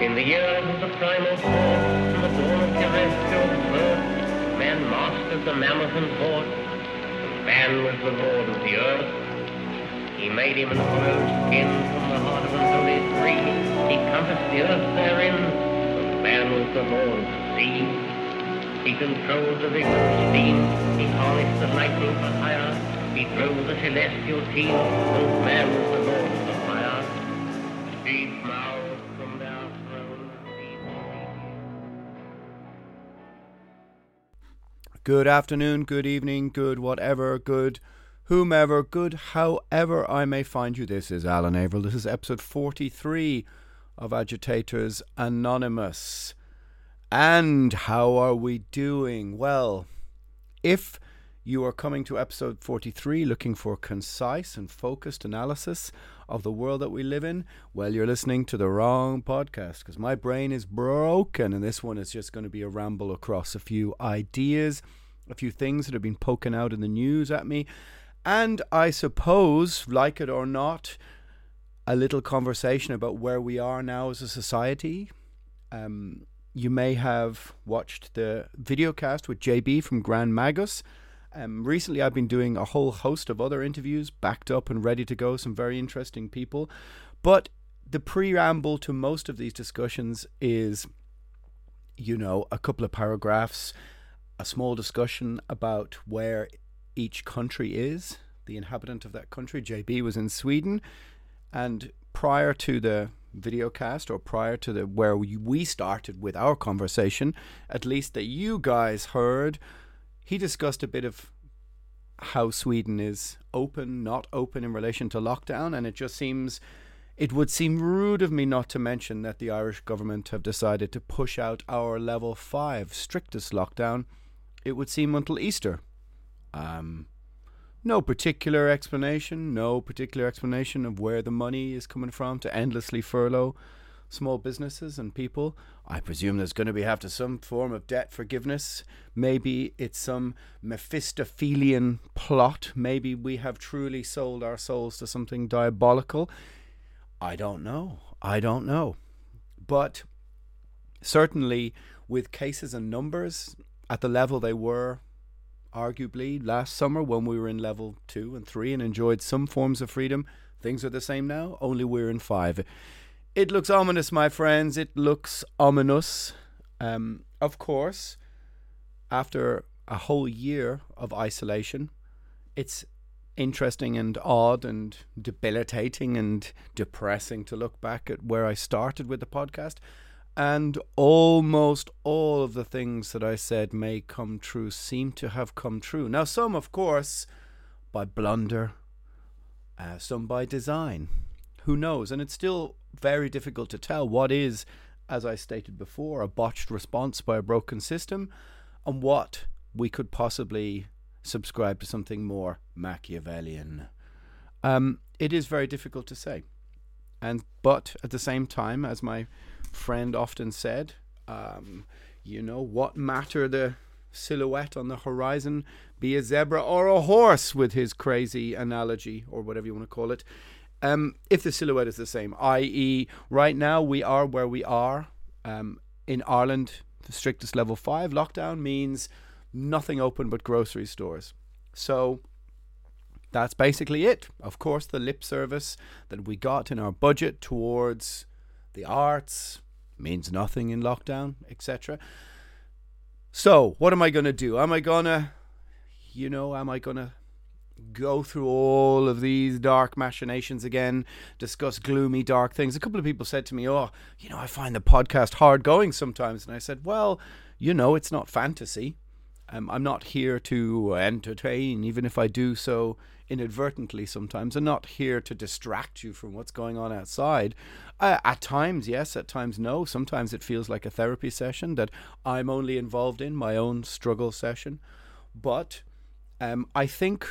In the years of the primal force and the dawn of terrestrial birth, man mastered the mammoth and horde, man was the lord of the earth. He made him an hollow skin from the heart of an holy tree. He compassed the earth therein, man was the lord of the sea. He controlled the vigorous steam. He harnessed the lightning for hire. He drove the celestial team. And man was Good afternoon, good evening, good whatever, good whomever, good however I may find you. This is Alan Averill. This is episode 43 of Agitators Anonymous. And how are we doing? Well, if you are coming to episode 43 looking for concise and focused analysis of the world that we live in, well, you're listening to the wrong podcast because my brain is broken and this one is just going to be a ramble across a few ideas, a few things that have been poking out in the news at me. And I suppose, like it or not, a little conversation about where we are now as a society. Um, you may have watched the video cast with JB from Grand Magus. Um, recently, I've been doing a whole host of other interviews, backed up and ready to go, some very interesting people. But the preamble to most of these discussions is, you know, a couple of paragraphs, a small discussion about where each country is, the inhabitant of that country. JB was in Sweden, and prior to the video cast or prior to the where we, we started with our conversation, at least that you guys heard, he discussed a bit of how Sweden is open, not open in relation to lockdown, and it just seems it would seem rude of me not to mention that the Irish government have decided to push out our level five strictest lockdown. It would seem until Easter. Um, no particular explanation, no particular explanation of where the money is coming from to endlessly furlough small businesses and people. I presume there's going to be have to some form of debt forgiveness. Maybe it's some Mephistophelian plot. Maybe we have truly sold our souls to something diabolical. I don't know. I don't know. But certainly with cases and numbers at the level they were arguably last summer when we were in level two and three and enjoyed some forms of freedom. Things are the same now, only we're in five. It looks ominous, my friends. It looks ominous. Um, of course, after a whole year of isolation, it's interesting and odd and debilitating and depressing to look back at where I started with the podcast. And almost all of the things that I said may come true seem to have come true. Now, some, of course, by blunder, uh, some by design. Who knows? And it's still very difficult to tell what is, as I stated before, a botched response by a broken system and what we could possibly subscribe to something more Machiavellian. Um, it is very difficult to say. And but at the same time, as my friend often said, Um, you know, what matter the silhouette on the horizon, be a zebra or a horse, with his crazy analogy or whatever you want to call it. Um, if the silhouette is the same, i.e., right now we are where we are um, in Ireland, the strictest level five lockdown means nothing open but grocery stores. So that's basically it. Of course, the lip service that we got in our budget towards the arts means nothing in lockdown, etc. So, what am I going to do? Am I going to, you know, am I going to go through all of these dark machinations again, discuss gloomy, dark things? A couple of people said to me, Oh, you know, I find the podcast hard going sometimes. And I said, Well, you know, it's not fantasy. Um, I'm not here to entertain, even if I do so inadvertently sometimes. I'm not here to distract you from what's going on outside. Uh, at times, yes, at times, no. Sometimes it feels like a therapy session that I'm only involved in, my own struggle session. But um, I think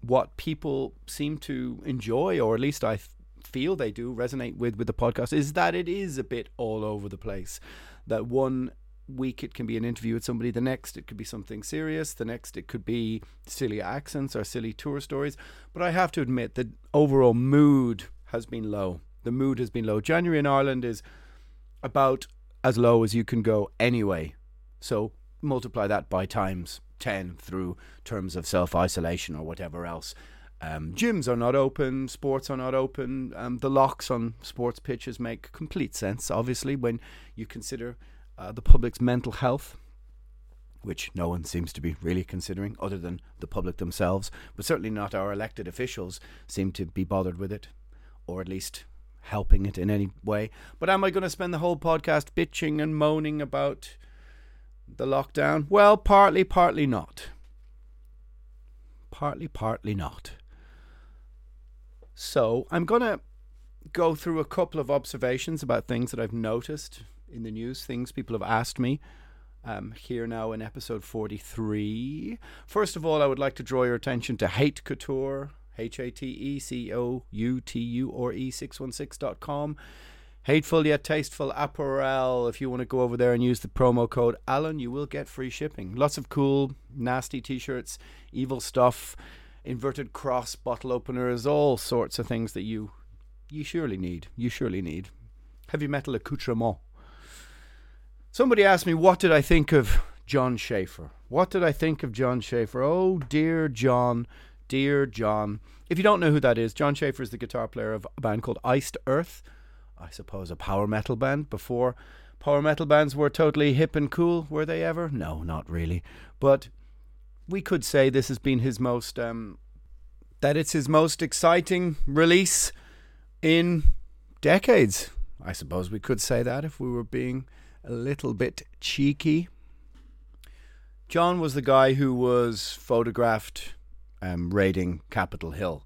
what people seem to enjoy, or at least I feel they do resonate with with the podcast, is that it is a bit all over the place. That one week it can be an interview with somebody the next it could be something serious the next it could be silly accents or silly tour stories but i have to admit that overall mood has been low the mood has been low january in ireland is about as low as you can go anyway so multiply that by times 10 through terms of self-isolation or whatever else um, gyms are not open, sports are not open. Um, the locks on sports pitches make complete sense, obviously, when you consider uh, the public's mental health, which no one seems to be really considering other than the public themselves, but certainly not our elected officials seem to be bothered with it, or at least helping it in any way. But am I going to spend the whole podcast bitching and moaning about the lockdown? Well, partly, partly not. Partly, partly not. So I'm going to go through a couple of observations about things that I've noticed in the news, things people have asked me. Um, here now in episode 43. First of all, I would like to draw your attention to Hate Couture, H A T E C O U T U R E 616.com. Hateful yet tasteful apparel. If you want to go over there and use the promo code Alan, you will get free shipping. Lots of cool, nasty t shirts, evil stuff, inverted cross bottle openers, all sorts of things that you you surely need. You surely need. Heavy metal accoutrement. Somebody asked me, what did I think of Jon Schaffer? What did I think of Jon Schaffer? Oh, dear John, dear John. If you don't know who that is, Jon Schaffer is the guitar player of a band called Iced Earth. I suppose a power metal band before power metal bands were totally hip and cool. Were they ever? No, not really. But we could say this has been his most, um, that it's his most exciting release in decades. I suppose we could say that if we were being a little bit cheeky. John was the guy who was photographed um, raiding Capitol Hill.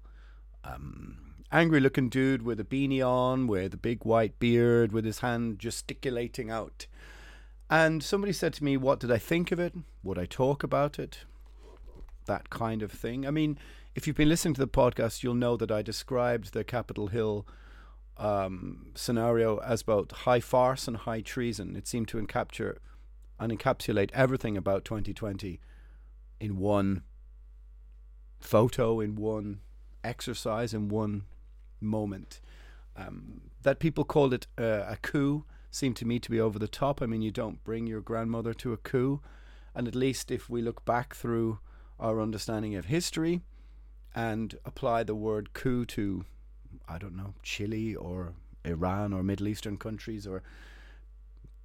Um, angry looking dude with a beanie on, with a big white beard, with his hand gesticulating out. And somebody said to me, What did I think of it? Would I talk about it? That kind of thing. I mean, if you've been listening to the podcast, you'll know that I described the Capitol Hill um, scenario as both high farce and high treason. It seemed to encapture and encapsulate everything about 2020 in one photo, in one exercise, in one moment. Um, that people called it uh, a coup seemed to me to be over the top. I mean, you don't bring your grandmother to a coup. And at least if we look back through our understanding of history and apply the word coup to I don't know, Chile or Iran or Middle Eastern countries or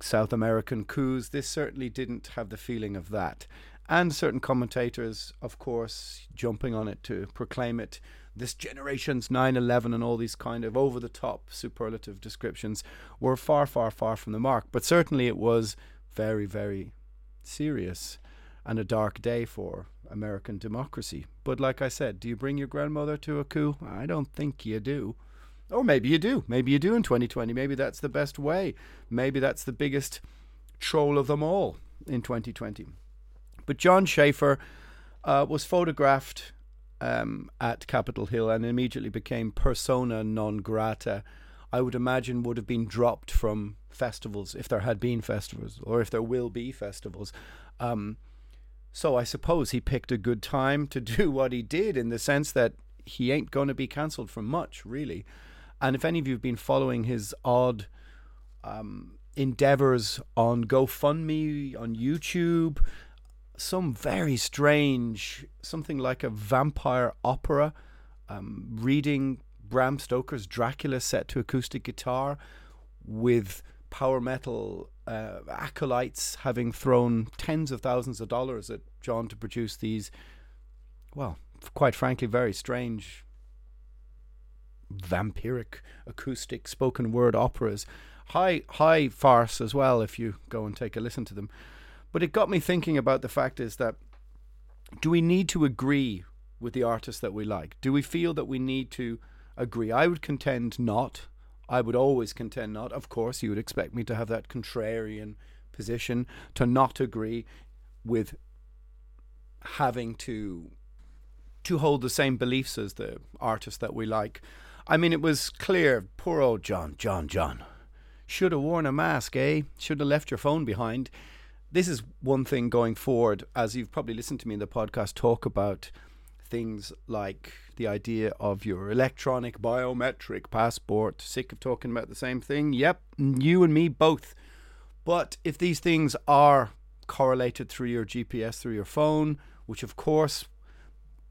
South American coups. This certainly didn't have the feeling of that. And certain commentators, of course, jumping on it to proclaim it this generation's 9 11 and all these kind of over the top superlative descriptions were far, far, far from the mark. But certainly it was very, very serious and a dark day for American democracy. But like I said, do you bring your grandmother to a coup? I don't think you do. Or maybe you do. Maybe you do in 2020. Maybe that's the best way. Maybe that's the biggest troll of them all in 2020. But Jon Schaffer uh, was photographed um, at Capitol Hill and immediately became persona non grata. I would imagine would have been dropped from festivals, if there had been festivals, or if there will be festivals. Um, so I suppose he picked a good time to do what he did in the sense that he ain't going to be cancelled for much, really. And if any of you have been following his odd um, endeavors on GoFundMe, on YouTube, some very strange, something like a vampire opera, um, reading Bram Stoker's Dracula set to acoustic guitar with power metal uh, acolytes having thrown tens of thousands of dollars at John to produce these, well, quite frankly, very strange vampiric acoustic spoken word operas. High high farce as well if you go and take a listen to them. But it got me thinking about the fact is that do we need to agree with the artists that we like? Do we feel that we need to agree? I would contend not. I would always contend not. Of course, you would expect me to have that contrarian position, to not agree with having to to hold the same beliefs as the artist that we like. I mean, it was clear. Poor old John, John, John. Should have worn a mask, eh? Should have left your phone behind. This is one thing going forward, as you've probably listened to me in the podcast talk about things like the idea of your electronic biometric passport. Sick of talking about the same thing? Yep, you and me both. But if these things are correlated through your GPS, through your phone, which of course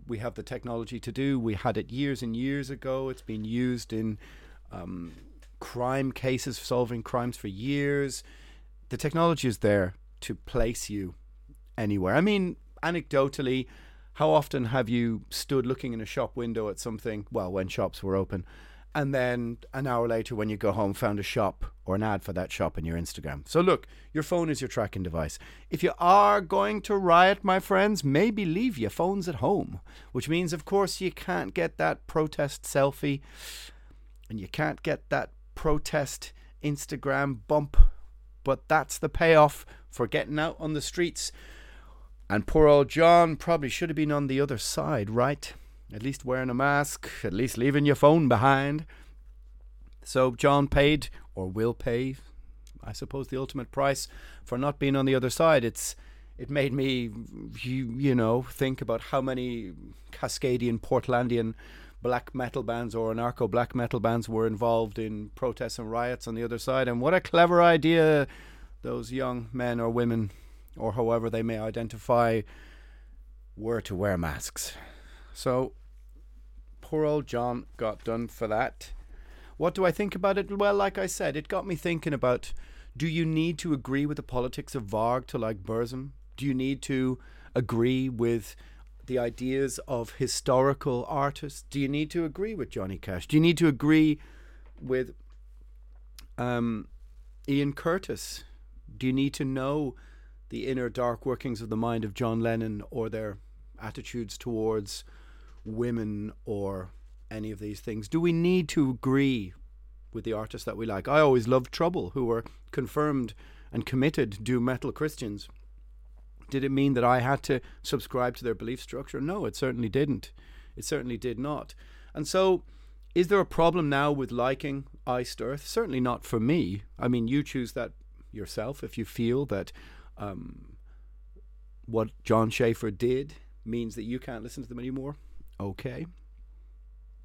we have the technology to do. We had it years and years ago. It's been used in um, crime cases, solving crimes for years. The technology is there to place you anywhere. I mean, anecdotally, how often have you stood looking in a shop window at something, well, when shops were open, and then an hour later when you go home found a shop or an ad for that shop in your Instagram. So look, your phone is your tracking device. If you are going to riot, my friends, maybe leave your phones at home, which means of course you can't get that protest selfie and you can't get that protest Instagram bump, but that's the payoff for getting out on the streets. And poor old John probably should have been on the other side, right? at least wearing a mask, at least leaving your phone behind. So John paid, or will pay, I suppose, the ultimate price for not being on the other side. It's it made me, you, you know, think about how many Cascadian, Portlandian black metal bands or anarcho black metal bands were involved in protests and riots on the other side, and what a clever idea those young men or women, or however they may identify, were to wear masks. So poor old John got done for that. What do I think about it? Well, like I said, it got me thinking about do you need to agree with the politics of Varg to like Burzum? Do you need to agree with the ideas of historical artists? Do you need to agree with Johnny Cash? Do you need to agree with um, Ian Curtis? Do you need to know the inner dark workings of the mind of John Lennon or their attitudes towards women or any of these things? Do we need to agree with the artists that we like? I always loved Trouble, who were confirmed and committed doom metal Christians. Did it mean that I had to subscribe to their belief structure? No, it certainly didn't. It certainly did not. And so, is there a problem now with liking Iced Earth? Certainly not for me. I mean, you choose that yourself if you feel that um, what Jon Schaffer did means that you can't listen to them anymore okay.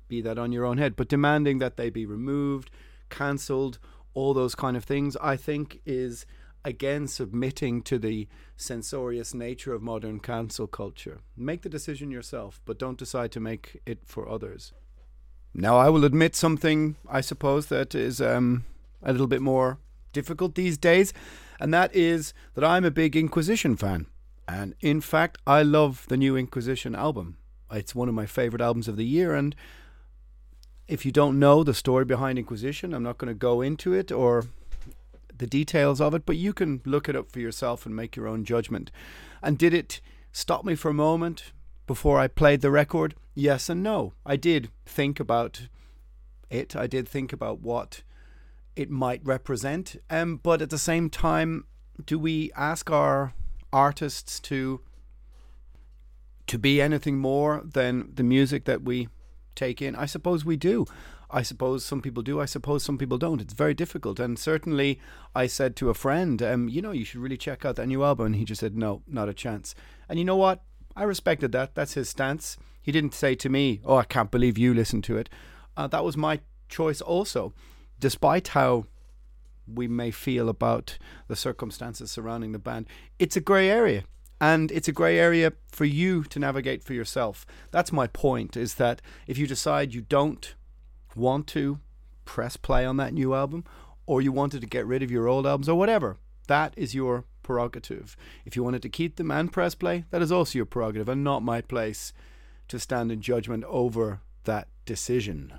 Be that on your own head. But demanding that they be removed, cancelled, all those kind of things, I think is again submitting to the censorious nature of modern cancel culture. Make the decision yourself, but don't decide to make it for others. Now, I will admit something, I suppose, that is um, a little bit more difficult these days, and that is that I'm a big Inquisition fan. And in fact, I love the new Inquisition album. It's one of my favorite albums of the year. And if you don't know the story behind Inquisition, I'm not going to go into it or the details of it, but you can look it up for yourself and make your own judgment. And did it stop me for a moment before I played the record? Yes and no. I did think about it. I did think about what it might represent. Um, but at the same time, do we ask our artists to to be anything more than the music that we take in? I suppose we do. I suppose some people do. I suppose some people don't. It's very difficult. And certainly, I said to a friend, um, you know, you should really check out that new album. And he just said, no, not a chance. And you know what? I respected that. That's his stance. He didn't say to me, oh, I can't believe you listened to it. Uh, that was my choice also, despite how we may feel about the circumstances surrounding the band. It's a grey area. And it's a grey area for you to navigate for yourself. That's my point, is that if you decide you don't want to press play on that new album, or you wanted to get rid of your old albums, or whatever, that is your prerogative. If you wanted to keep them and press play, that is also your prerogative, and not my place to stand in judgment over that decision.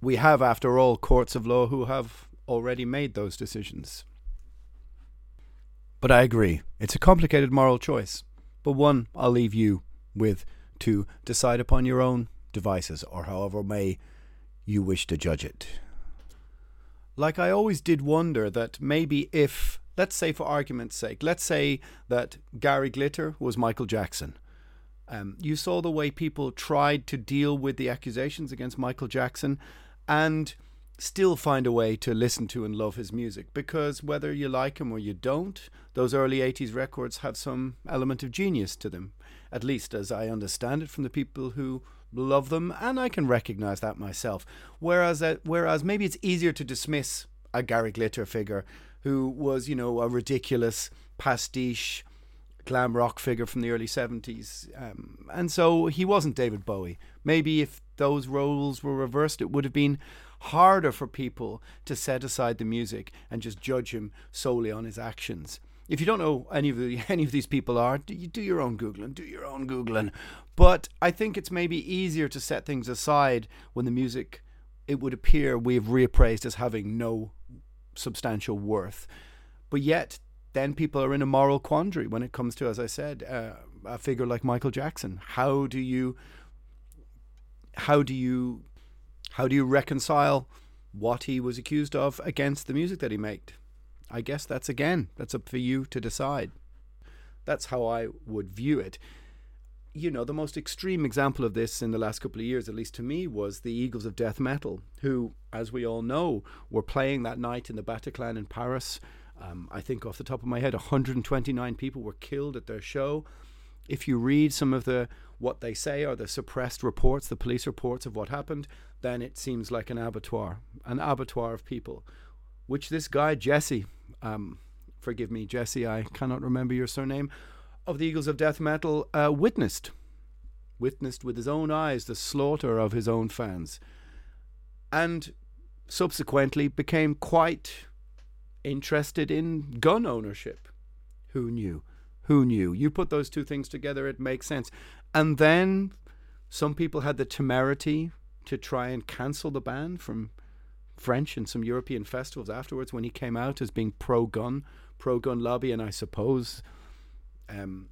We have, after all, courts of law who have already made those decisions. But I agree, it's a complicated moral choice, but one I'll leave you with to decide upon your own devices, or however may you wish to judge it. Like I always did wonder that maybe if, let's say for argument's sake, let's say that Gary Glitter was Michael Jackson. Um, you saw the way people tried to deal with the accusations against Michael Jackson and still find a way to listen to and love his music because whether you like him or you don't, those early 80s records have some element of genius to them, at least as I understand it from the people who love them, and I can recognize that myself. Whereas, uh, whereas maybe it's easier to dismiss a Gary Glitter figure who was, you know, a ridiculous pastiche glam rock figure from the early 70s. Um, and so he wasn't David Bowie. Maybe if those roles were reversed, it would have been harder for people to set aside the music and just judge him solely on his actions. If you don't know any of the any of these people are, do, you do your own googling, do your own googling. But I think it's maybe easier to set things aside when the music it would appear we've reappraised as having no substantial worth. But yet, then people are in a moral quandary when it comes to, as I said, uh, a figure like Michael Jackson. How do you, how do you how do you reconcile what he was accused of against the music that he made? I guess that's again, that's up for you to decide. That's how I would view it. You know, the most extreme example of this in the last couple of years, at least to me, was the Eagles of Death Metal, who, as we all know, were playing that night in the Bataclan in Paris. Um, I think off the top of my head, 129 people were killed at their show. If you read some of the what they say are the suppressed reports, the police reports of what happened, then it seems like an abattoir, an abattoir of people, which this guy, Jesse, um, forgive me, Jesse, I cannot remember your surname, of the Eagles of Death Metal, uh, witnessed. Witnessed with his own eyes the slaughter of his own fans. And subsequently became quite interested in gun ownership. Who knew? Who knew? You put those two things together, it makes sense. And then some people had the temerity to try and cancel the ban from French and some European festivals afterwards when he came out as being pro gun, pro gun lobby. And I suppose um,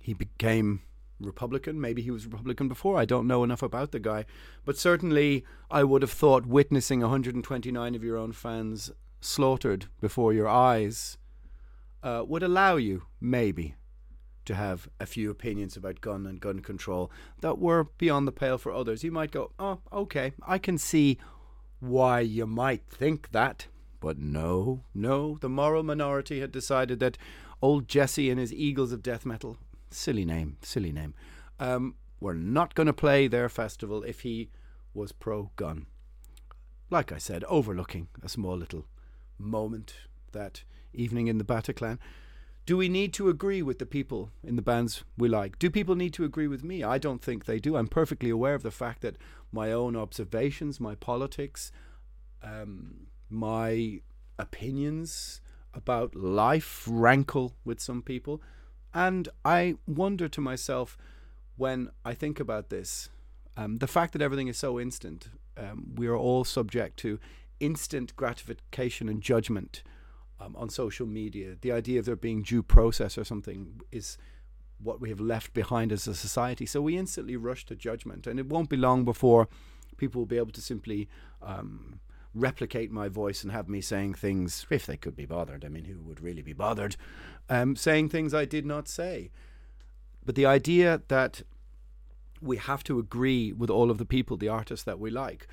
he became Republican. Maybe he was Republican before. I don't know enough about the guy. But certainly, I would have thought witnessing 129 of your own fans slaughtered before your eyes uh, would allow you, maybe, to have a few opinions about gun and gun control that were beyond the pale for others. You might go, oh, okay, I can see why you might think that. But no, no, the moral minority had decided that old Jesse and his Eagles of Death Metal, silly name, silly name, um, were not going to play their festival if he was pro gun. Like I said, overlooking a small little moment that evening in the Bataclan. Do we need to agree with the people in the bands we like? Do people need to agree with me? I don't think they do. I'm perfectly aware of the fact that my own observations, my politics, um, my opinions about life rankle with some people. And I wonder to myself when I think about this um, the fact that everything is so instant, um, we are all subject to instant gratification and judgment um, on social media. The idea of there being due process or something is what we have left behind as a society. So we instantly rush to judgment, and it won't be long before people will be able to simply um, replicate my voice and have me saying things, if they could be bothered. I mean, who would really be bothered? Um, saying things I did not say. But the idea that we have to agree with all of the people, the artists that we like.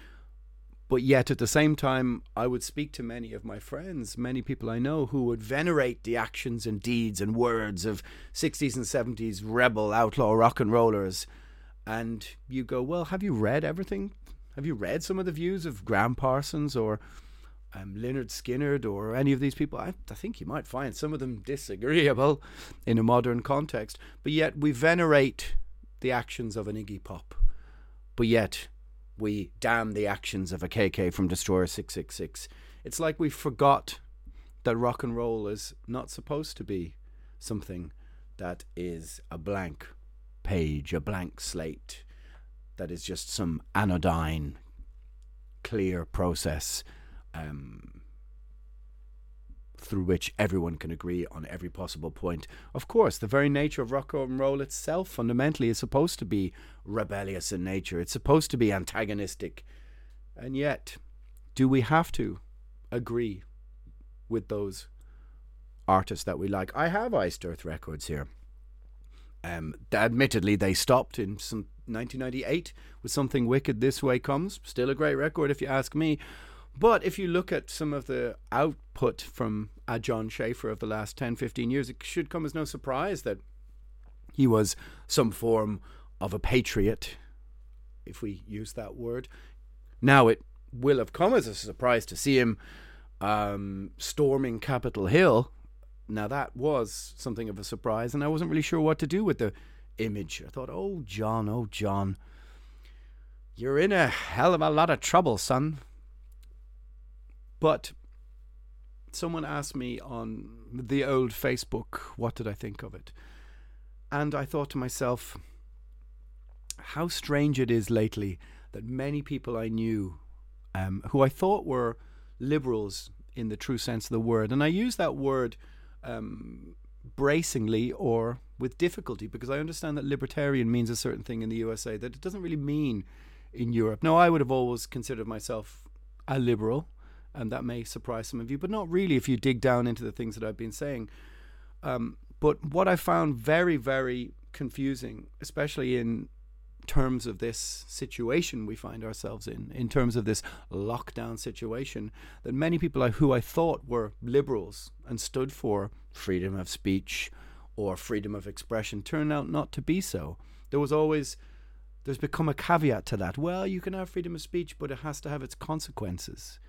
But yet, at the same time, I would speak to many of my friends, many people I know, who would venerate the actions and deeds and words of 60s and 70s rebel outlaw rock and rollers. And you go, well, have you read everything? Have you read some of the views of Gram Parsons or um, Lynyrd Skynyrd or any of these people? I, I think you might find some of them disagreeable in a modern context. But yet, we venerate the actions of an Iggy Pop. But yet, we damn the actions of a KK from Destroyer 666. It's like we forgot that rock and roll is not supposed to be something that is a blank page, a blank slate, that is just some anodyne, clear process um, through which everyone can agree on every possible point. Of course, the very nature of rock and roll itself fundamentally is supposed to be rebellious in nature, it's supposed to be antagonistic. And yet, do we have to agree with those artists that we like? I have Iced Earth Records here. Um, admittedly, they stopped in some 1998 with Something Wicked This Way Comes. Still a great record, if you ask me. But if you look at some of the output from a Jon Schaffer of the last 10, 15 years, it should come as no surprise that he was some form of a patriot, if we use that word. Now, it will have come as a surprise to see him um, storming Capitol Hill. Now, that was something of a surprise, and I wasn't really sure what to do with the image. I thought, oh, John, oh, John, you're in a hell of a lot of trouble, son. But someone asked me on the old Facebook, what did I think of it? And I thought to myself, how strange it is lately that many people I knew, um, who I thought were liberals in the true sense of the word, and I use that word um, bracingly or with difficulty because I understand that libertarian means a certain thing in the USA that it doesn't really mean in Europe. No, I would have always considered myself a liberal and that may surprise some of you, but not really if you dig down into the things that I've been saying. Um, but what I found very, very confusing, especially in terms of this situation we find ourselves in, in terms of this lockdown situation, that many people who I thought were liberals and stood for freedom of speech or freedom of expression turned out not to be so. There was always there's become a caveat to that. Well, you can have freedom of speech, but it has to have its consequences.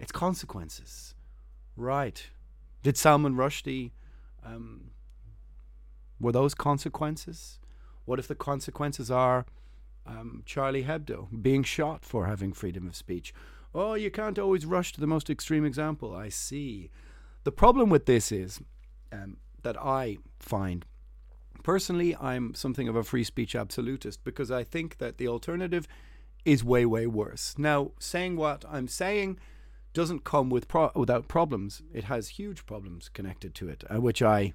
Its consequences. Right. Did Salman Rushdie, um, were those consequences? What if the consequences are um, Charlie Hebdo being shot for having freedom of speech? Oh, you can't always rush to the most extreme example. I see. The problem with this is um, that I find personally, I'm something of a free speech absolutist because I think that the alternative is way, way worse. Now, saying what I'm saying doesn't come with pro- without problems. It has huge problems connected to it, uh, which I,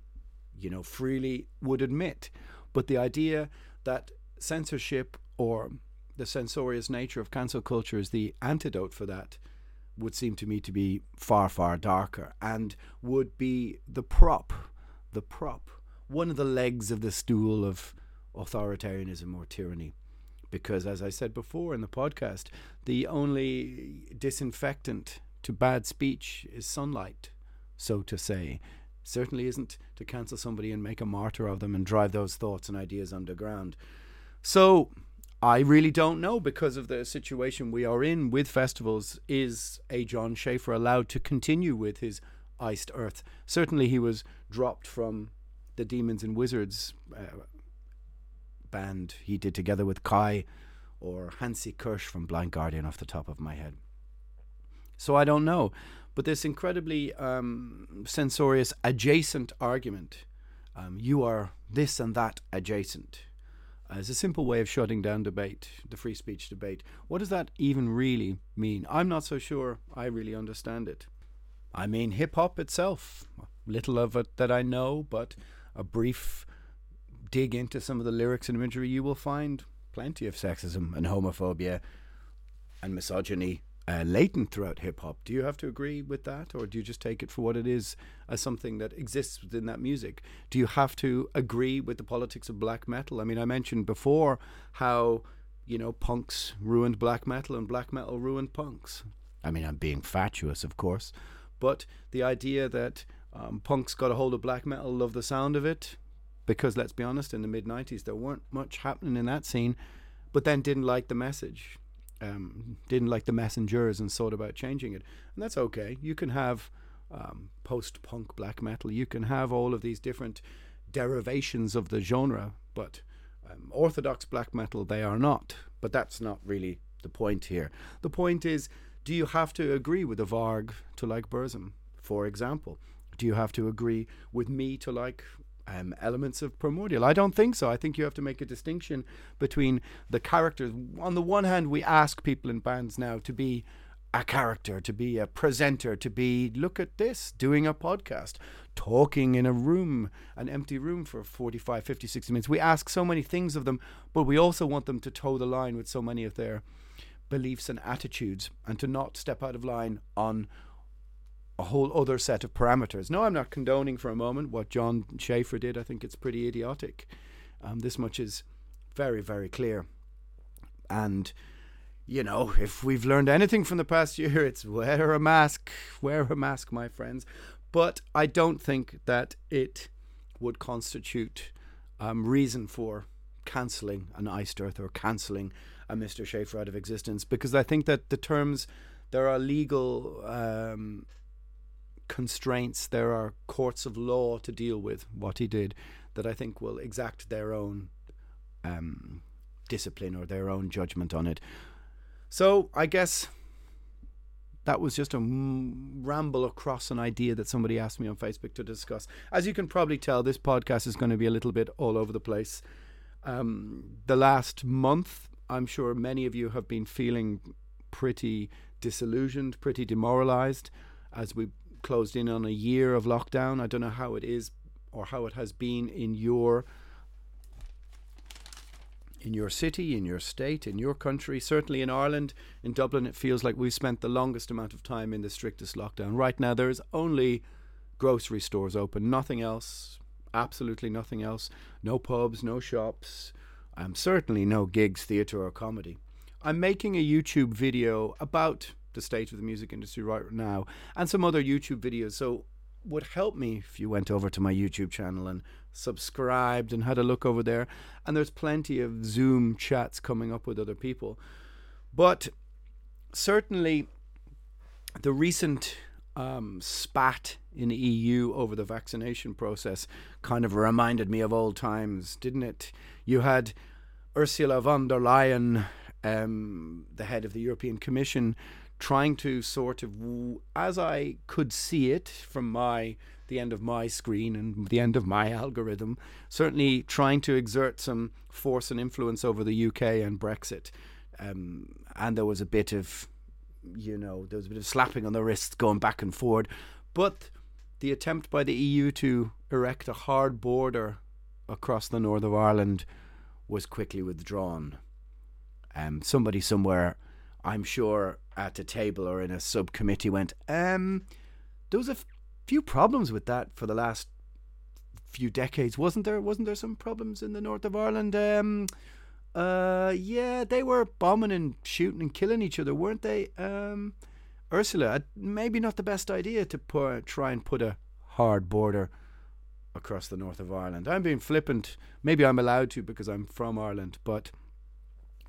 you know, freely would admit. But the idea that censorship or the censorious nature of cancel culture is the antidote for that would seem to me to be far, far darker and would be the prop, the prop, one of the legs of the stool of authoritarianism or tyranny because as I said before in the podcast, the only disinfectant to bad speech is sunlight, so to say. Certainly isn't to cancel somebody and make a martyr of them and drive those thoughts and ideas underground. So I really don't know because of the situation we are in with festivals. Is a Jon Schaffer allowed to continue with his iced earth? Certainly, he was dropped from the Demons and Wizards uh, band he did together with Kai or Hansi Kürsch from Blind Guardian off the top of my head. So I don't know. But this incredibly um, censorious adjacent argument, um, you are this and that adjacent, uh, is a simple way of shutting down debate, the free speech debate. What does that even really mean? I'm not so sure I really understand it. I mean, hip hop itself, little of it that I know, but a brief dig into some of the lyrics and imagery, you will find plenty of sexism and homophobia and misogyny uh, latent throughout hip hop. Do you have to agree with that, or do you just take it for what it is as something that exists within that music? Do you have to agree with the politics of black metal? I mean, I mentioned before how you know punks ruined black metal and black metal ruined punks. I mean, I'm being fatuous, of course, but the idea that um, punks got a hold of black metal, love the sound of it, because let's be honest, in the mid '90s there weren't much happening in that scene, but then didn't like the message um, didn't like the messengers and thought about changing it. And that's okay. You can have um, post punk black metal, you can have all of these different derivations of the genre, but um, orthodox black metal they are not. But that's not really the point here. The point is do you have to agree with the Varg to like Burzum, for example? Do you have to agree with me to like um, elements of primordial. I don't think so. I think you have to make a distinction between the characters. On the one hand, we ask people in bands now to be a character, to be a presenter, to be, look at this, doing a podcast, talking in a room, an empty room for 45, 50, 60 minutes. We ask so many things of them, but we also want them to toe the line with so many of their beliefs and attitudes and to not step out of line on a whole other set of parameters. No, I'm not condoning for a moment what Jon Schaffer did. I think it's pretty idiotic. Um, this much is very, very clear. And, you know, if we've learned anything from the past year, it's wear a mask, wear a mask, my friends. But I don't think that it would constitute um, reason for cancelling an Iced Earth or cancelling a Mr. Schaffer out of existence because I think that the terms, there are legal. Um, constraints, there are courts of law to deal with what he did that I think will exact their own um, discipline or their own judgment on it. So I guess that was just a ramble across an idea that somebody asked me on Facebook to discuss. As you can probably tell, this podcast is going to be a little bit all over the place. Um, the last month, I'm sure many of you have been feeling pretty disillusioned, pretty demoralized as we closed in on a year of lockdown. I don't know how it is or how it has been in your in your city, in your state, in your country. Certainly in Ireland, in Dublin, it feels like we've spent the longest amount of time in the strictest lockdown. Right now, there is only grocery stores open, nothing else, absolutely nothing else. No pubs, no shops, um, certainly no gigs, theatre, or comedy. I'm making a YouTube video about the state of the music industry right now, and some other YouTube videos. So would help me if you went over to my YouTube channel and subscribed and had a look over there. And there's plenty of Zoom chats coming up with other people. But certainly, the recent um, spat in the EU over the vaccination process kind of reminded me of old times, didn't it? You had Ursula von der Leyen, um, the head of the European Commission, trying to sort of, as I could see it from my the end of my screen and the end of my algorithm, certainly trying to exert some force and influence over the UK and Brexit. Um, and there was a bit of, you know, there was a bit of slapping on the wrists going back and forward. But the attempt by the EU to erect a hard border across the north of Ireland was quickly withdrawn. Um, somebody somewhere, I'm sure, at a table or in a subcommittee went, um, there was a f- few problems with that for the last few decades, wasn't there? Wasn't there some problems in the north of Ireland? Um, uh, yeah, they were bombing and shooting and killing each other, weren't they? Um, Ursula, maybe not the best idea to put, try and put a hard border across the north of Ireland. I'm being flippant. Maybe I'm allowed to because I'm from Ireland, but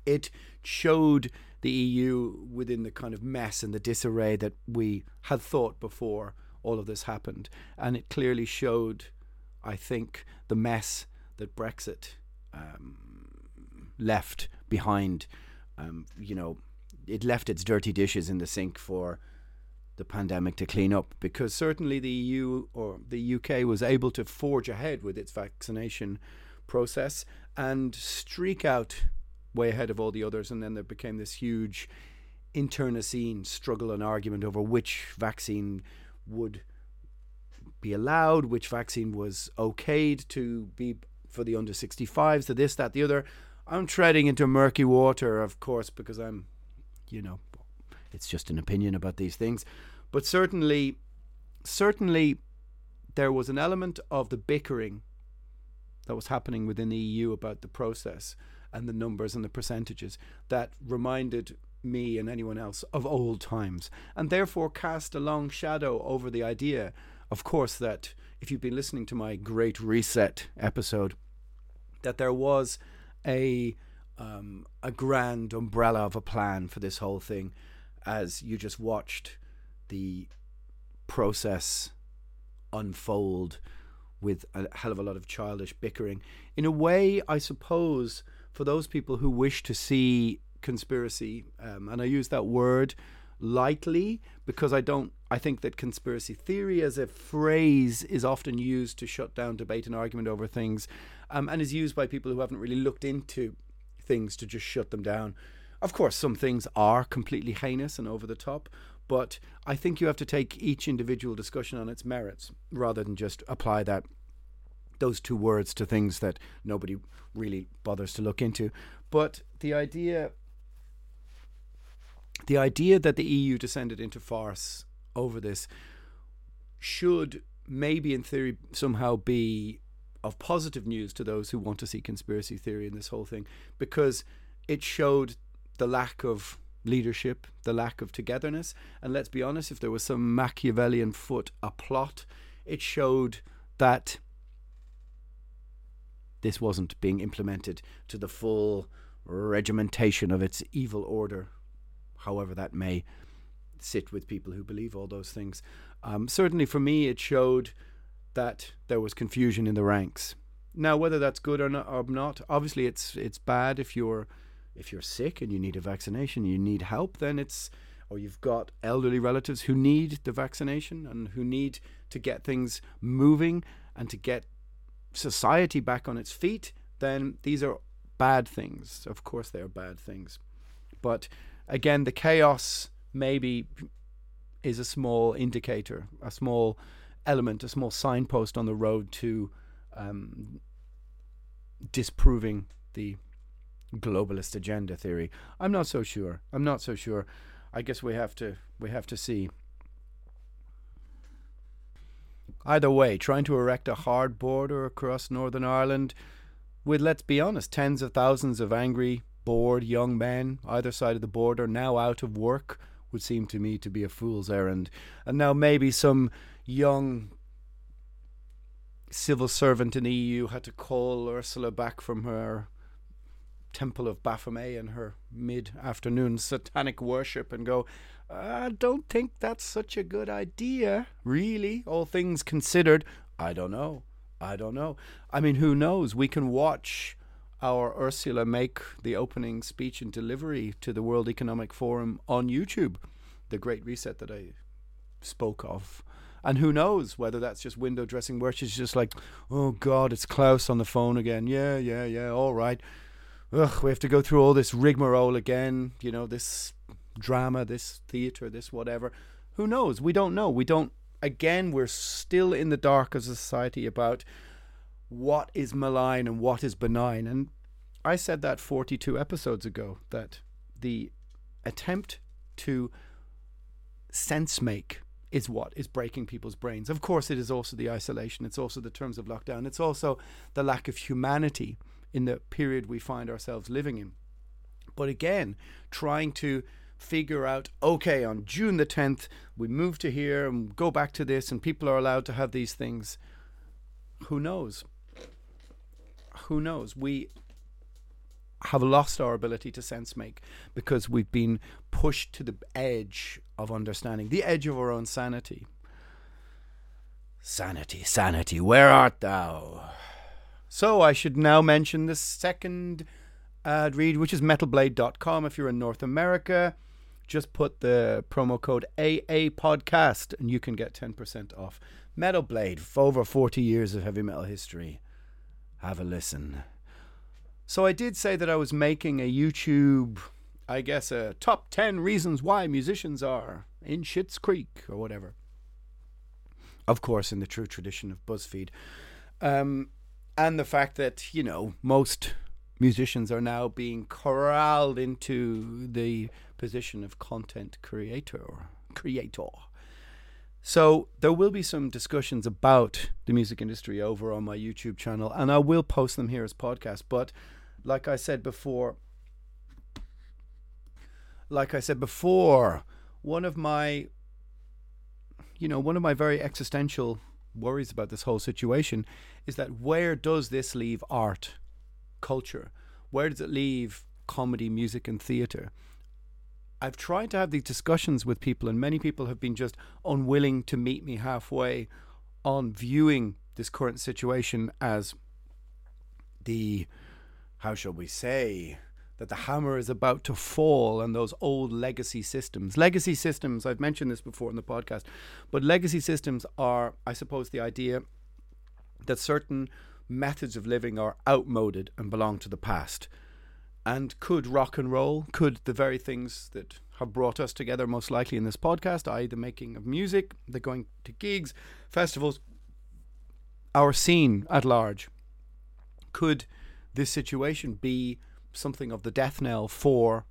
it showed the EU within the kind of mess and the disarray that we had thought before all of this happened. And it clearly showed, I think, the mess that Brexit um, left behind. Um, you know, it left its dirty dishes in the sink for the pandemic to clean up because certainly the EU or the UK was able to forge ahead with its vaccination process and streak out way ahead of all the others, and then there became this huge internecine struggle and argument over which vaccine would be allowed, which vaccine was okayed to be for the under 65s, to this, that, the other. I'm treading into murky water, of course, because I'm, you know, it's just an opinion about these things. But certainly, certainly, there was an element of the bickering that was happening within the EU about the process and the numbers and the percentages that reminded me and anyone else of old times, and therefore cast a long shadow over the idea, of course, that if you've been listening to my Great Reset episode, that there was a um, a grand umbrella of a plan for this whole thing, as you just watched the process unfold with a hell of a lot of childish bickering. In a way, I suppose, for those people who wish to see conspiracy, um, and I use that word lightly because I don't. I think that conspiracy theory as a phrase is often used to shut down debate and argument over things, um, and is used by people who haven't really looked into things to just shut them down. Of course, some things are completely heinous and over the top, but I think you have to take each individual discussion on its merits rather than just apply that those two words to things that nobody really bothers to look into. But the idea the idea that the EU descended into farce over this should maybe in theory somehow be of positive news to those who want to see conspiracy theory in this whole thing because it showed the lack of leadership, the lack of togetherness. And let's be honest, if there was some Machiavellian foot a plot, it showed that this wasn't being implemented to the full regimentation of its evil order, however that may sit with people who believe all those things. Um, certainly for me, it showed that there was confusion in the ranks. Now, whether that's good or not, or not, obviously it's it's bad if you're if you're sick and you need a vaccination, you need help, then it's or you've got elderly relatives who need the vaccination and who need to get things moving and to get society back on its feet, then these are bad things. Of course, they are bad things. But again, the chaos maybe is a small indicator, a small element, a small signpost on the road to um, disproving the globalist agenda theory. I'm not so sure. I'm not so sure. I guess we have to we have to see. Either way, trying to erect a hard border across Northern Ireland with let's be honest, tens of thousands of angry, bored young men either side of the border now out of work would seem to me to be a fool's errand. And now maybe some young civil servant in the EU had to call Ursula back from her temple of Baphomet and her mid afternoon satanic worship and go, I don't think that's such a good idea, really, all things considered. I don't know. I don't know. I mean, who knows? We can watch our Ursula make the opening speech and delivery to the World Economic Forum on YouTube, the Great Reset that I spoke of. And who knows whether that's just window dressing where she's just like, oh God, it's Klaus on the phone again. Yeah, yeah, yeah, all right ugh, we have to go through all this rigmarole again, you know, this drama, this theatre, this whatever. Who knows? We don't know. We don't, again, we're still in the dark as a society about what is malign and what is benign. And I said that 42 episodes ago that the attempt to sense make is what is breaking people's brains. Of course, it is also the isolation, it's also the terms of lockdown, it's also the lack of humanity in the period we find ourselves living in. But again, trying to figure out okay, on June the 10th, we move to here and go back to this, and people are allowed to have these things. Who knows? Who knows? We have lost our ability to sense make because we've been pushed to the edge of understanding, the edge of our own sanity. Sanity, sanity, where art thou? So I should now mention the second ad read, which is metalblade.com. If you're in North America, just put the promo code AA podcast and you can get 10% off. Metal Blade, over 40 years of heavy metal history. Have a listen. So I did say that I was making a YouTube, I guess, a top 10 reasons why musicians are in Schitt's Creek or whatever. Of course, in the true tradition of BuzzFeed. Um, and the fact that you know most musicians are now being corralled into the position of content creator. Creator. So there will be some discussions about the music industry over on my YouTube channel, and I will post them here as podcasts. But like I said before, like I said before, one of my, you know, one of my very existential worries about this whole situation is that where does this leave art, culture? Where does it leave comedy, music, and theatre? I've tried to have these discussions with people, and many people have been just unwilling to meet me halfway on viewing this current situation as the, how shall we say, that the hammer is about to fall on those old legacy systems. Legacy systems, I've mentioned this before in the podcast, but legacy systems are, I suppose, the idea that certain methods of living are outmoded and belong to the past. And could rock and roll, could the very things that have brought us together most likely in this podcast, i.e., the making of music, the going to gigs, festivals, our scene at large, could this situation be something of the death knell for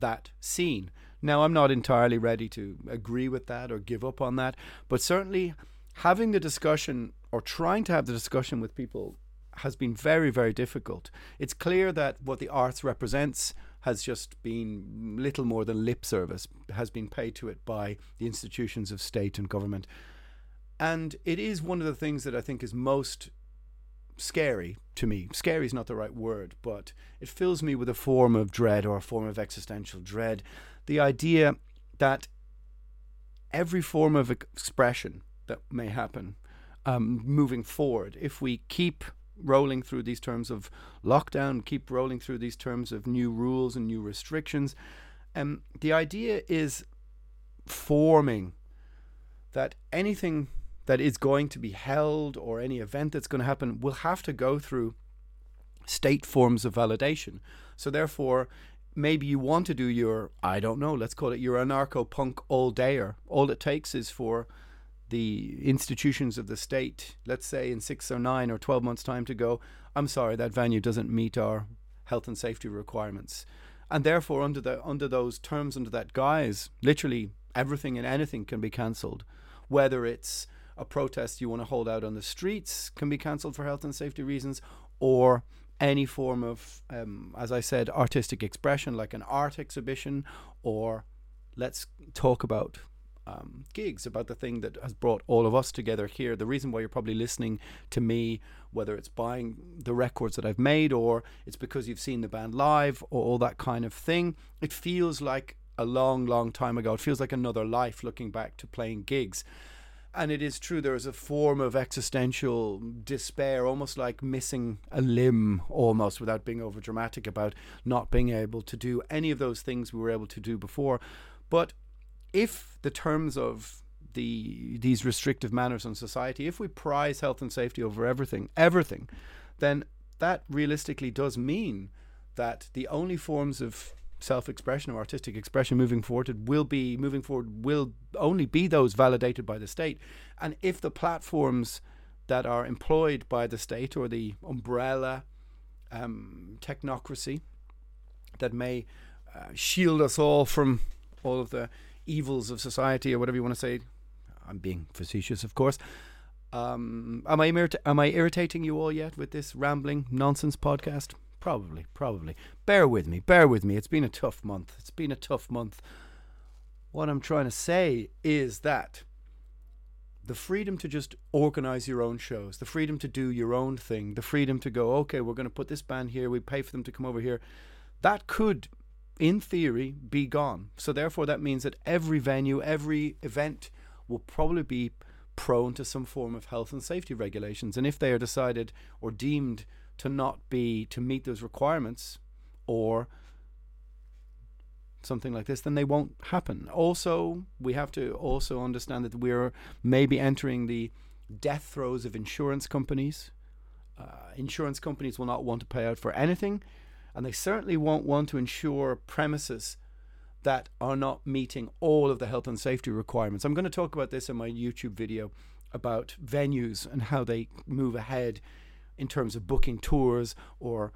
that scene. Now, I'm not entirely ready to agree with that or give up on that, but certainly having the discussion or trying to have the discussion with people has been very, very difficult. It's clear that what the arts represents has just been little more than lip service, has been paid to it by the institutions of state and government. And it is one of the things that I think is most scary to me. Scary is not the right word, but it fills me with a form of dread or a form of existential dread. The idea that every form of expression that may happen um, moving forward, if we keep rolling through these terms of lockdown, keep rolling through these terms of new rules and new restrictions, um, the idea is forming that anything that is going to be held or any event that's going to happen will have to go through state forms of validation. So therefore, maybe you want to do your I don't know, let's call it your anarcho punk all dayer. All it takes is for the institutions of the state, let's say in six or nine or twelve months' time to go, I'm sorry, that venue doesn't meet our health and safety requirements. And therefore under the under those terms, under that guise, literally everything and anything can be cancelled. Whether it's a protest you want to hold out on the streets can be cancelled for health and safety reasons, or any form of, um, as I said, artistic expression, like an art exhibition, or let's talk about um, gigs, about the thing that has brought all of us together here. The reason why you're probably listening to me, whether it's buying the records that I've made, or it's because you've seen the band live, or all that kind of thing, it feels like a long, long time ago. It feels like another life looking back to playing gigs. And it is true, there is a form of existential despair, almost like missing a limb, almost without being over dramatic about not being able to do any of those things we were able to do before. But if the terms of the these restrictive manners on society, if we prize health and safety over everything, everything, then that realistically does mean that the only forms of self-expression or artistic expression moving forward it will be moving forward will only be those validated by the state. And if the platforms that are employed by the state or the umbrella um, technocracy that may uh, shield us all from all of the evils of society or whatever you want to say I'm being facetious of course um, am I am I irritating you all yet with this rambling nonsense podcast Probably, probably. Bear with me, bear with me. It's been a tough month. It's been a tough month. What I'm trying to say is that the freedom to just organize your own shows, the freedom to do your own thing, the freedom to go, okay, we're going to put this band here, we pay for them to come over here, that could, in theory, be gone. So, therefore, that means that every venue, every event will probably be prone to some form of health and safety regulations. And if they are decided or deemed to not be to meet those requirements or something like this, then they won't happen. Also, we have to also understand that we're maybe entering the death throes of insurance companies. Uh, insurance companies will not want to pay out for anything, and they certainly won't want to insure premises that are not meeting all of the health and safety requirements. I'm going to talk about this in my YouTube video about venues and how they move ahead in terms of booking tours or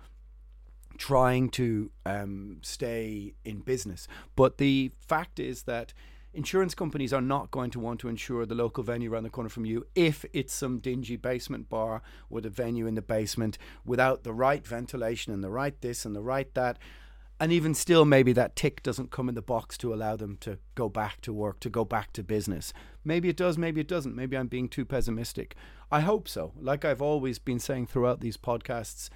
trying to um, stay in business. But the fact is that insurance companies are not going to want to insure the local venue around the corner from you if it's some dingy basement bar with a venue in the basement without the right ventilation and the right this and the right that. And even still, maybe that tick doesn't come in the box to allow them to go back to work, to go back to business. Maybe it does, maybe it doesn't. Maybe I'm being too pessimistic. I hope so. Like I've always been saying throughout these podcasts,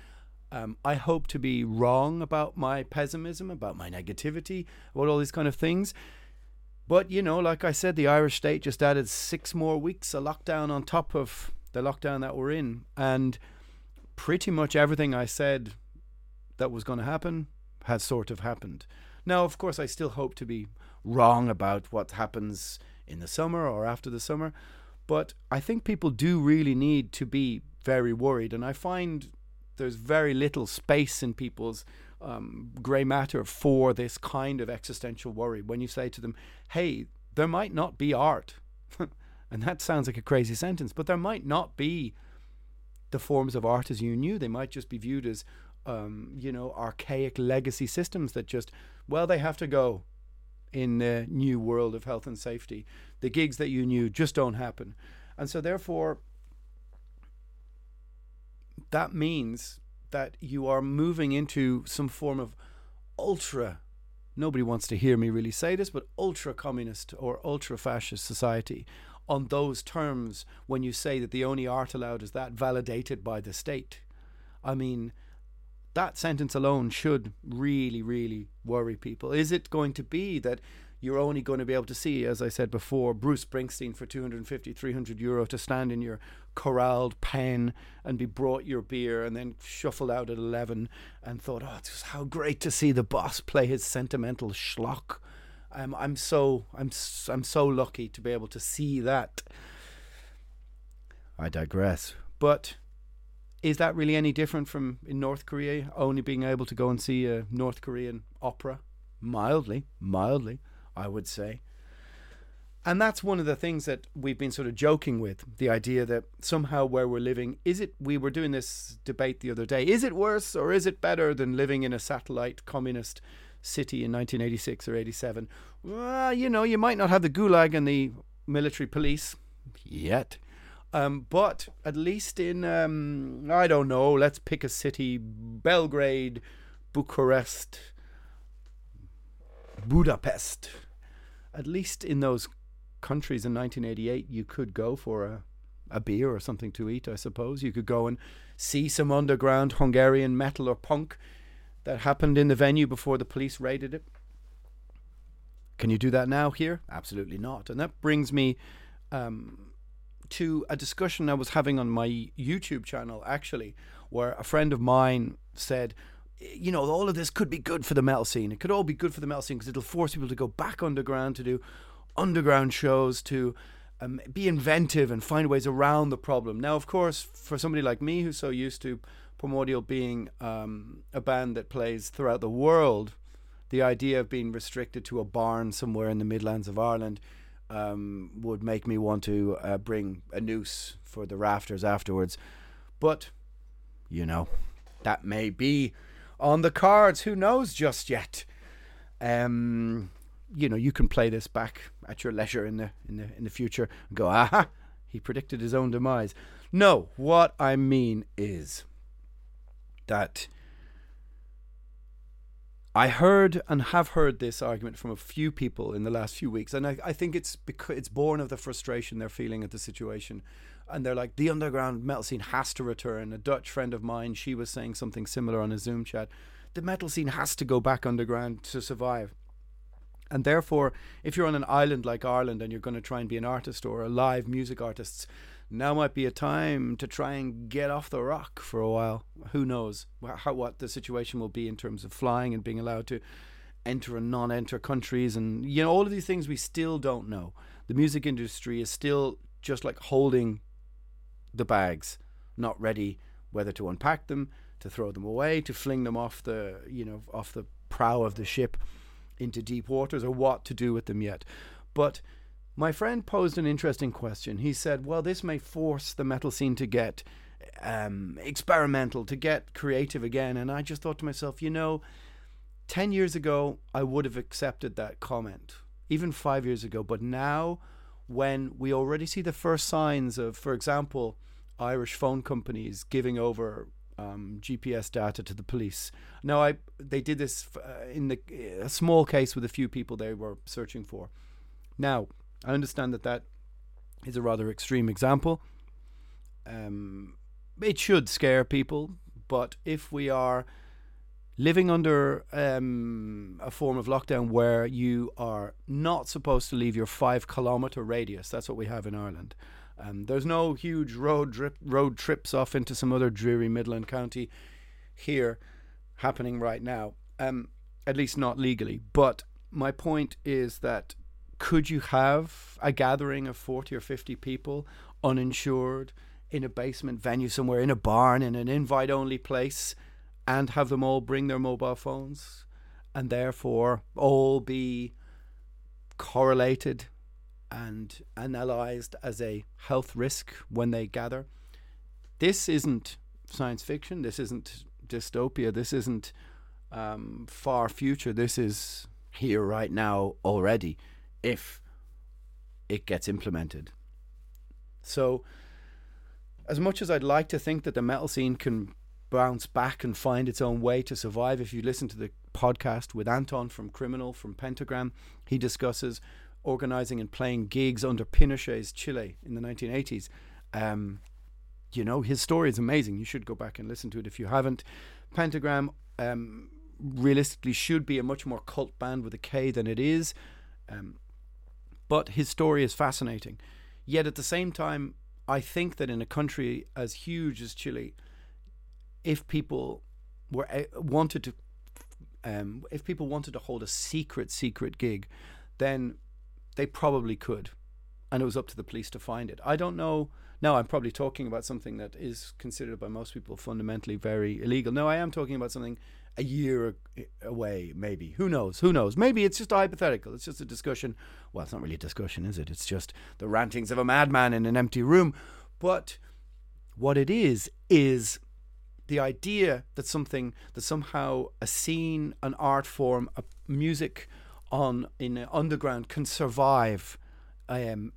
um, I hope to be wrong about my pessimism, about my negativity, about all these kind of things. But, you know, like I said, the Irish state just added six more weeks of lockdown on top of the lockdown that we're in. And pretty much everything I said that was going to happen has sort of happened. Now, of course, I still hope to be wrong about what happens in the summer or after the summer. But I think people do really need to be very worried. And I find there's very little space in people's um, grey matter for this kind of existential worry. When you say to them, hey, there might not be art, and that sounds like a crazy sentence, but there might not be the forms of art as you knew. They might just be viewed as, um, you know, archaic legacy systems that just, well, they have to go in the new world of health and safety. The gigs that you knew just don't happen. And so, therefore, that means that you are moving into some form of ultra nobody wants to hear me really say this but ultra communist or ultra fascist society on those terms when you say that the only art allowed is that validated by the state i mean that sentence alone should really really worry people is it going to be that you're only going to be able to see, as I said before, Bruce Springsteen for 250, 300 euro to stand in your corralled pen and be brought your beer and then shuffled out at 11 and thought, oh, it's how great to see the boss play his sentimental schlock. Um, I'm so I'm I'm so lucky to be able to see that. I digress. But is that really any different from in North Korea only being able to go and see a North Korean opera? Mildly, mildly. I would say. And that's one of the things that we've been sort of joking with the idea that somehow where we're living, is it, we were doing this debate the other day, is it worse or is it better than living in a satellite communist city in 1986 or 87? Well, you know, you might not have the gulag and the military police yet. Um, but at least in, um, I don't know, let's pick a city Belgrade, Bucharest, Budapest. At least in those countries in 1988, you could go for a, a beer or something to eat, I suppose. You could go and see some underground Hungarian metal or punk that happened in the venue before the police raided it. Can you do that now here? Absolutely not. And that brings me um, to a discussion I was having on my YouTube channel, actually, where a friend of mine said, you know, all of this could be good for the metal scene. It could all be good for the metal scene because it'll force people to go back underground to do underground shows, to um, be inventive and find ways around the problem. Now, of course, for somebody like me who's so used to Primordial being um, a band that plays throughout the world, the idea of being restricted to a barn somewhere in the Midlands of Ireland um, would make me want to uh, bring a noose for the rafters afterwards. But, you know, that may be on the cards. Who knows just yet? Um, you know, you can play this back at your leisure in the in the in the future and go, aha, he predicted his own demise. No, what I mean is that I heard and have heard this argument from a few people in the last few weeks, and I, I think it's because it's born of the frustration they're feeling at the situation and they're like, the underground metal scene has to return. A Dutch friend of mine, she was saying something similar on a Zoom chat. The metal scene has to go back underground to survive. And therefore, if you're on an island like Ireland and you're going to try and be an artist or a live music artist, now might be a time to try and get off the rock for a while. Who knows how what the situation will be in terms of flying and being allowed to enter and non-enter countries and you know all of these things we still don't know. The music industry is still just like holding the bags, not ready whether to unpack them, to throw them away, to fling them off the you know off the prow of the ship into deep waters, or what to do with them yet. But my friend posed an interesting question. He said, "Well, this may force the metal scene to get um, experimental, to get creative again. And I just thought to myself, you know, 10 years ago, I would have accepted that comment, even five years ago. But now, when we already see the first signs of, for example, Irish phone companies giving over um, GPS data to the police. Now, I they did this uh, in the a small case with a few people they were searching for. Now, I understand that that is a rather extreme example. Um, it should scare people, but if we are living under um, a form of lockdown where you are not supposed to leave your five kilometre radius, that's what we have in Ireland. Um, there's no huge road drip, road trips off into some other dreary Midland county here happening right now. Um, at least not legally. But my point is that could you have a gathering of 40 or 50 people uninsured in a basement venue somewhere, in a barn, in an invite only place, and have them all bring their mobile phones and therefore all be correlated and analyzed as a health risk when they gather? This isn't science fiction. This isn't dystopia. This isn't um, far future. This is here right now already if it gets implemented. So, as much as I'd like to think that the metal scene can bounce back and find its own way to survive, if you listen to the podcast with Anton from Criminal, from Pentagram, he discusses organizing and playing gigs under Pinochet's Chile in the 1980s. Um, you know, his story is amazing. You should go back and listen to it if you haven't. Pentagram um, realistically should be a much more cult band with a K than it is. Um, but his story is fascinating. Yet at the same time, I think that in a country as huge as Chile, if people were uh, wanted to, um, if people wanted to hold a secret, secret gig, then they probably could, and it was up to the police to find it. I don't know. Now I'm probably talking about something that is considered by most people fundamentally very illegal. No, I am talking about something a year away, maybe. Who knows? Who knows? Maybe it's just a hypothetical. It's just a discussion. Well, it's not really a discussion, is it? It's just the rantings of a madman in an empty room. But what it is, is the idea that something, that somehow a scene, an art form, a music on in underground can survive um,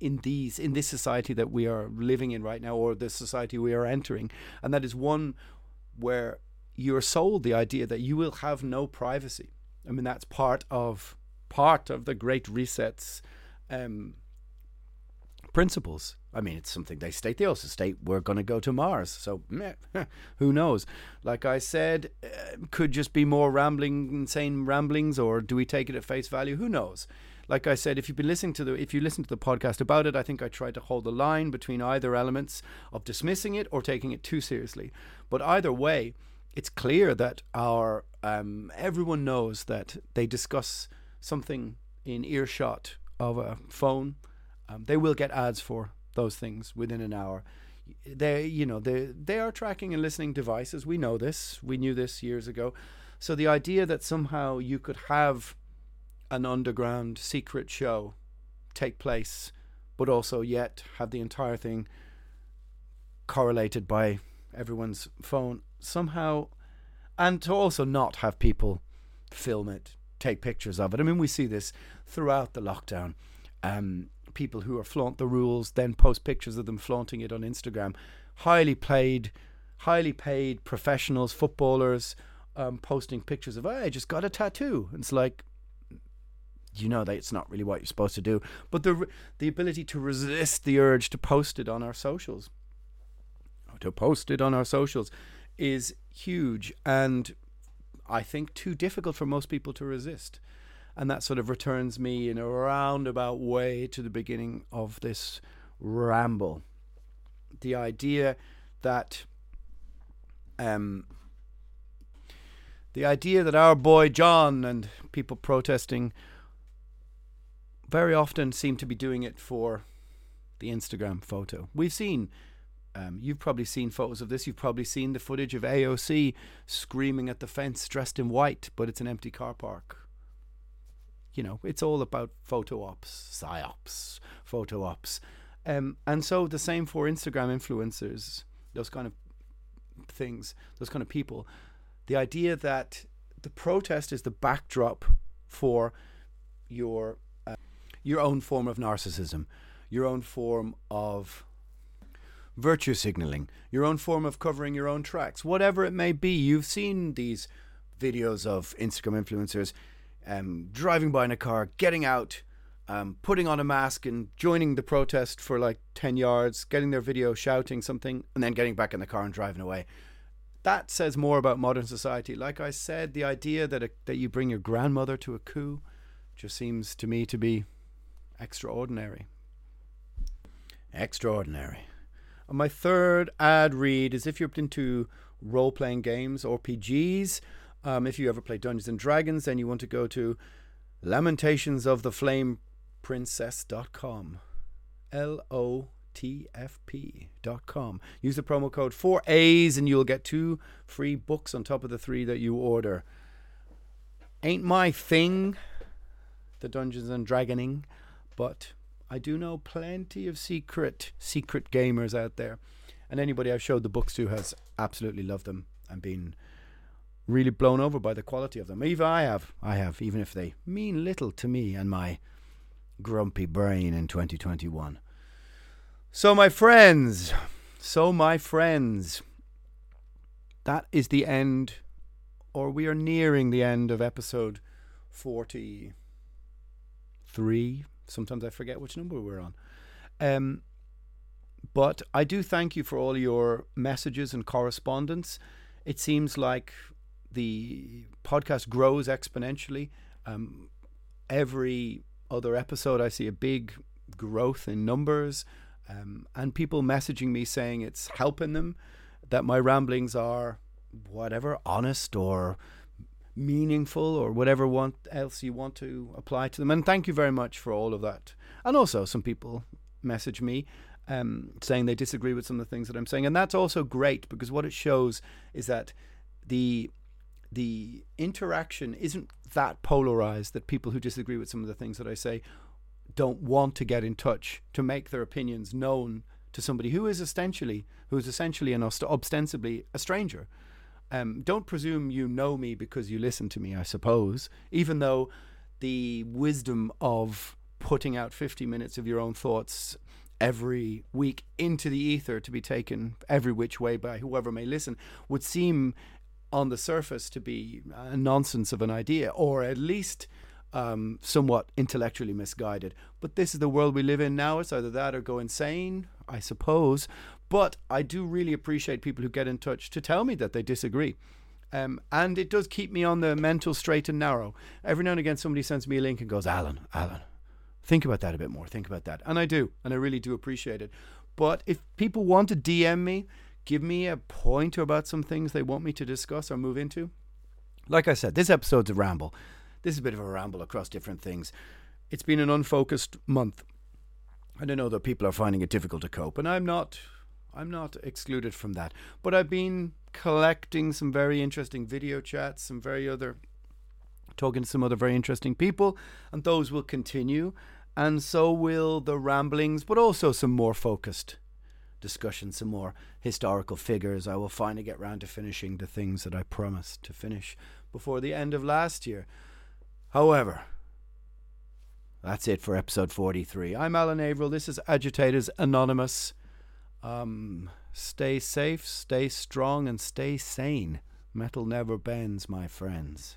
in these in this society that we are living in right now or the society we are entering and that is one where you're sold the idea that you will have no privacy. I mean, that's part of part of the Great Reset's um, principles. I mean, it's something they state. They also state we're going to go to Mars. So meh, who knows? Like I said, uh, could just be more rambling, insane ramblings, or do we take it at face value? Who knows? Like I said, if you've been listening to the if you listen to the podcast about it, I think I tried to hold the line between either elements of dismissing it or taking it too seriously. But either way, it's clear that our um, everyone knows that they discuss something in earshot of a phone, um, they will get ads for those things within an hour. They, you know, they they are tracking and listening devices. We know this. We knew this years ago. So the idea that somehow you could have an underground secret show take place, but also yet have the entire thing correlated by everyone's phone somehow, and to also not have people film it, take pictures of it. I mean, we see this throughout the lockdown. Um, people who are flaunt the rules then post pictures of them flaunting it on Instagram. Highly paid, highly paid professionals, footballers, um, posting pictures of, hey, I just got a tattoo. It's like, you know that it's not really what you're supposed to do. But the the ability to resist the urge to post it on our socials, to post it on our socials, is huge and I think too difficult for most people to resist. And that sort of returns me in a roundabout way to the beginning of this ramble. The idea that um, the idea that our boy Jon and people protesting very often seem to be doing it for the Instagram photo. We've seen um, you've probably seen photos of this. You've probably seen the footage of AOC screaming at the fence dressed in white, but it's an empty car park. You know, it's all about photo ops, psyops, photo ops. Um, and so the same for Instagram influencers, those kind of things, those kind of people. The idea that the protest is the backdrop for your uh, your own form of narcissism, your own form of virtue signaling, your own form of covering your own tracks, whatever it may be. You've seen these videos of Instagram influencers um, driving by in a car, getting out, um, putting on a mask and joining the protest for like 10 yards, getting their video shouting something, and then getting back in the car and driving away. That says more about modern society. Like I said, the idea that, a, that you bring your grandmother to a coup just seems to me to be extraordinary. Extraordinary. And my third ad read is if you're into role playing games or um, if you ever play Dungeons and Dragons, then you want to go to Lamentations of the Flame Princess.com. L O T F P.com. Use the promo code 4A's and you'll get two free books on top of the three that you order. Ain't my thing, the Dungeons and Dragoning, but I do know plenty of secret, secret gamers out there. And anybody I've showed the books to has absolutely loved them and been really blown over by the quality of them. Even I have, I have, even if they mean little to me and my grumpy brain in 2021. So, my friends, so my friends, that is the end, or we are nearing the end of episode 43. Sometimes I forget which number we're on. Um, but I do thank you for all your messages and correspondence. It seems like the podcast grows exponentially. Um, every other episode, I see a big growth in numbers, um, and people messaging me saying it's helping them, that my ramblings are whatever honest or meaningful or whatever want, else you want to apply to them. And thank you very much for all of that. And also, some people message me um, saying they disagree with some of the things that I'm saying, and that's also great because what it shows is that the the interaction isn't that polarized that people who disagree with some of the things that I say don't want to get in touch to make their opinions known to somebody who is essentially who is essentially and ostensibly a stranger. Um, don't presume you know me because you listen to me. I suppose, even though the wisdom of putting out 50 minutes of your own thoughts every week into the ether to be taken every which way by whoever may listen would seem on the surface to be a nonsense of an idea, or at least um, somewhat intellectually misguided. But this is the world we live in now. It's either that or go insane, I suppose. But I do really appreciate people who get in touch to tell me that they disagree. Um, and it does keep me on the mental straight and narrow. Every now and again, somebody sends me a link and goes, Alan, Alan, think about that a bit more. Think about that. And I do. And I really do appreciate it. But if people want to DM me, give me a pointer about some things they want me to discuss or move into. Like I said, this episode's a ramble. This is a bit of a ramble across different things. It's been an unfocused month. And I know that people are finding it difficult to cope, and I'm not I'm not excluded from that. But I've been collecting some very interesting video chats, some very other talking to some other very interesting people, and those will continue. And so will the ramblings, but also some more focused discussion, some more historical figures. I will finally get round to finishing the things that I promised to finish before the end of last year. However, that's it for episode 43. I'm Alan Averill. This is Agitators Anonymous. Um, stay safe, stay strong, and stay sane. Metal never bends, my friends.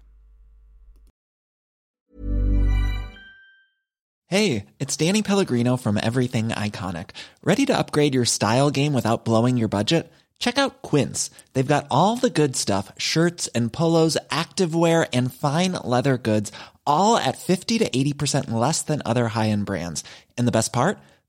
Hey, it's Danny Pellegrino from Everything Iconic. Ready to upgrade your style game without blowing your budget? Check out Quince. They've got all the good stuff shirts and polos, activewear, and fine leather goods, all at 50 to 80% less than other high end brands. And the best part?